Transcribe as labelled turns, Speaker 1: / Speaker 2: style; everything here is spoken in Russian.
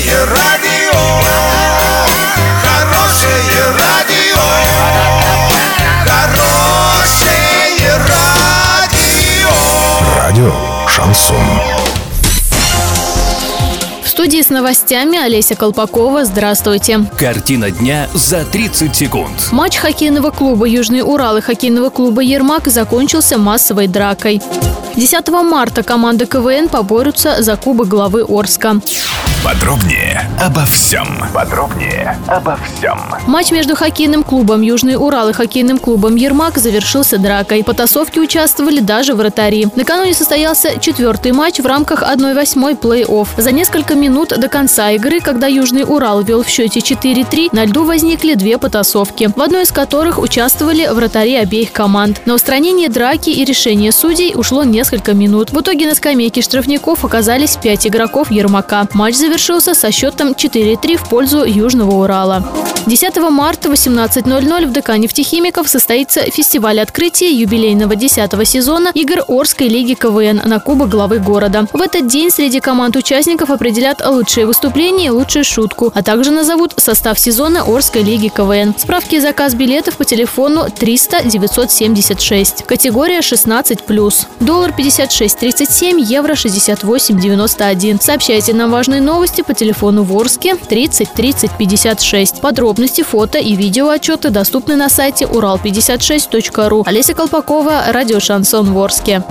Speaker 1: Хорошее радио, хорошее радио, хорошее радио.
Speaker 2: Радио Шансон.
Speaker 3: В студии с новостями Олеся Колпакова. Здравствуйте.
Speaker 4: Картина дня за 30 секунд.
Speaker 3: Матч хоккейного клуба «Южный Урал» и хоккейного клуба «Ермак» закончился массовой дракой. 10 марта команды КВН поборются за Кубок главы Орска.
Speaker 2: Подробнее обо всем. Подробнее обо всем.
Speaker 3: Матч между хоккейным клубом «Южный Урал» и хоккейным клубом «Ермак» завершился дракой. В потасовке участвовали даже вратари. Накануне состоялся четвертый матч в рамках 1-8 плей-офф. За несколько минут до конца игры, когда «Южный Урал» вел в счете 4-3, на льду возникли две потасовки, в одной из которых участвовали вратари обеих команд. На устранение драки и решение судей ушло несколько минут. В итоге на скамейке штрафников оказались пять игроков «Ермака». Матч завершился со счетом 4-3 в пользу Южного Урала. 10 марта в 18.00 в ДК «Нефтехимиков» состоится фестиваль открытия юбилейного 10 сезона игр Орской лиги КВН на Кубок главы города. В этот день среди команд участников определят лучшие выступления и лучшую шутку, а также назовут состав сезона Орской лиги КВН. Справки и заказ билетов по телефону 300 976. Категория 16+. Доллар 56.37, евро 68.91. Сообщайте нам важные новости по телефону Ворске 30 30 56. Подробности, фото и видео отчеты доступны на сайте урал56.ру. Олеся Колпакова, радио «Шансон Ворске».